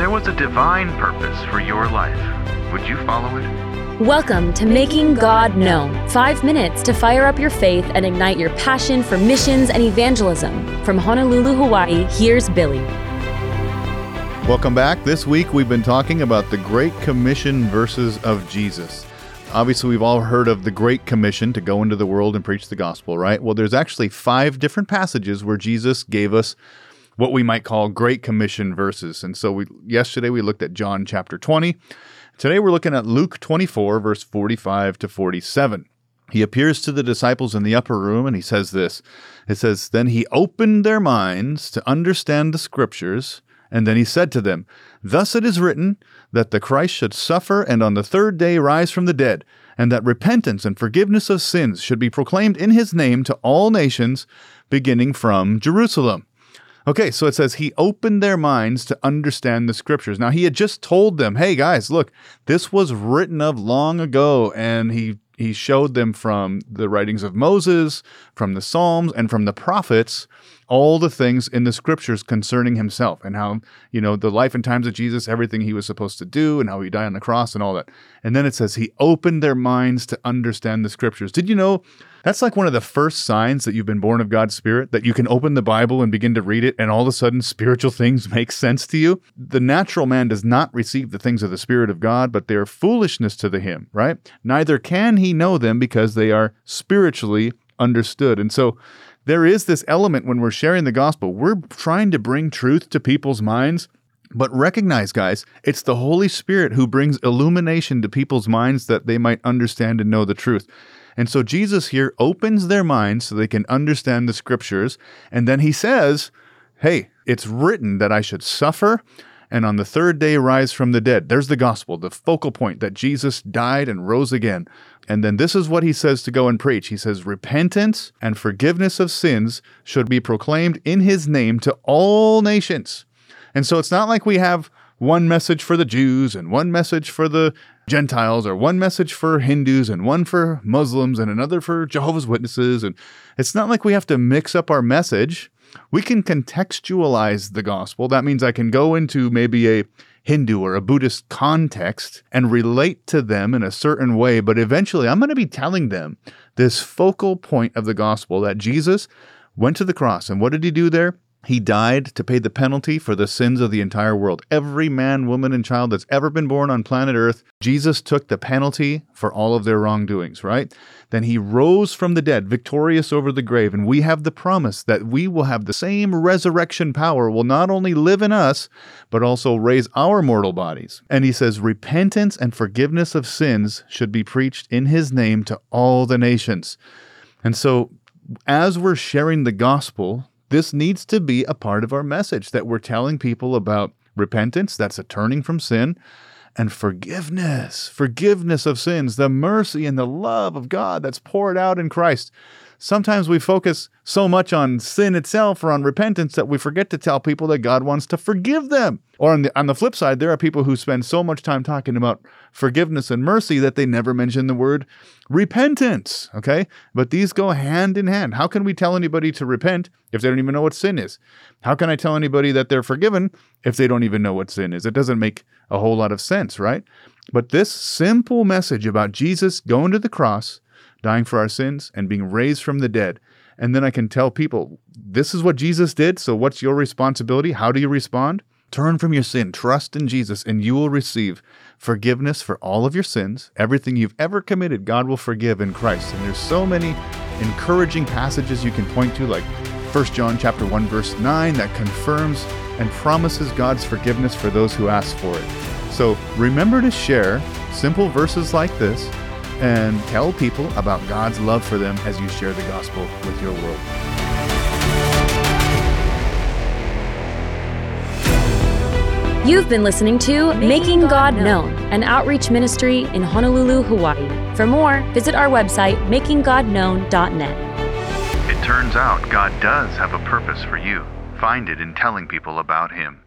there was a divine purpose for your life, would you follow it? Welcome to Making God Known. Five minutes to fire up your faith and ignite your passion for missions and evangelism. From Honolulu, Hawaii, here's Billy. Welcome back. This week we've been talking about the Great Commission verses of Jesus. Obviously, we've all heard of the Great Commission to go into the world and preach the gospel, right? Well, there's actually five different passages where Jesus gave us what we might call Great Commission verses. And so we yesterday we looked at John chapter 20. Today we're looking at Luke 24 verse 45 to 47. He appears to the disciples in the upper room and he says this. It says, Then he opened their minds to understand the scriptures, and then he said to them, Thus it is written that the Christ should suffer and on the third day rise from the dead, and that repentance and forgiveness of sins should be proclaimed in his name to all nations, beginning from Jerusalem. Okay, so it says he opened their minds to understand the scriptures. Now, he had just told them, hey guys, look, this was written of long ago. And he, he showed them from the writings of Moses, from the Psalms, and from the prophets all the things in the scriptures concerning himself and how, you know, the life and times of Jesus, everything he was supposed to do and how he died on the cross and all that. And then it says he opened their minds to understand the scriptures. Did you know that's like one of the first signs that you've been born of God's Spirit, that you can open the Bible and begin to read it, and all of a sudden spiritual things make sense to you. The natural man does not receive the things of the Spirit of God, but they are foolishness to the him, right? Neither can he know them because they are spiritually understood. And so there is this element when we're sharing the gospel, we're trying to bring truth to people's minds. But recognize, guys, it's the Holy Spirit who brings illumination to people's minds that they might understand and know the truth. And so Jesus here opens their minds so they can understand the scriptures. And then he says, Hey, it's written that I should suffer and on the third day rise from the dead. There's the gospel, the focal point that Jesus died and rose again. And then this is what he says to go and preach. He says, Repentance and forgiveness of sins should be proclaimed in his name to all nations. And so it's not like we have one message for the Jews and one message for the Gentiles, or one message for Hindus and one for Muslims and another for Jehovah's Witnesses. And it's not like we have to mix up our message. We can contextualize the gospel. That means I can go into maybe a Hindu or a Buddhist context and relate to them in a certain way, but eventually I'm going to be telling them this focal point of the gospel that Jesus went to the cross. And what did he do there? He died to pay the penalty for the sins of the entire world. Every man, woman, and child that's ever been born on planet Earth, Jesus took the penalty for all of their wrongdoings, right? Then he rose from the dead, victorious over the grave. And we have the promise that we will have the same resurrection power, will not only live in us, but also raise our mortal bodies. And he says, repentance and forgiveness of sins should be preached in his name to all the nations. And so, as we're sharing the gospel, this needs to be a part of our message that we're telling people about repentance, that's a turning from sin, and forgiveness, forgiveness of sins, the mercy and the love of God that's poured out in Christ. Sometimes we focus so much on sin itself or on repentance that we forget to tell people that God wants to forgive them. Or on the, on the flip side, there are people who spend so much time talking about forgiveness and mercy that they never mention the word repentance. Okay? But these go hand in hand. How can we tell anybody to repent if they don't even know what sin is? How can I tell anybody that they're forgiven if they don't even know what sin is? It doesn't make a whole lot of sense, right? But this simple message about Jesus going to the cross, dying for our sins, and being raised from the dead. And then I can tell people, this is what Jesus did. So what's your responsibility? How do you respond? Turn from your sin, trust in Jesus, and you will receive forgiveness for all of your sins. Everything you've ever committed, God will forgive in Christ. And there's so many encouraging passages you can point to, like 1 John chapter 1, verse 9, that confirms and promises God's forgiveness for those who ask for it. So remember to share simple verses like this and tell people about God's love for them as you share the gospel with your world. You've been listening to Making God Known, an outreach ministry in Honolulu, Hawaii. For more, visit our website, makinggodknown.net. It turns out God does have a purpose for you. Find it in telling people about Him.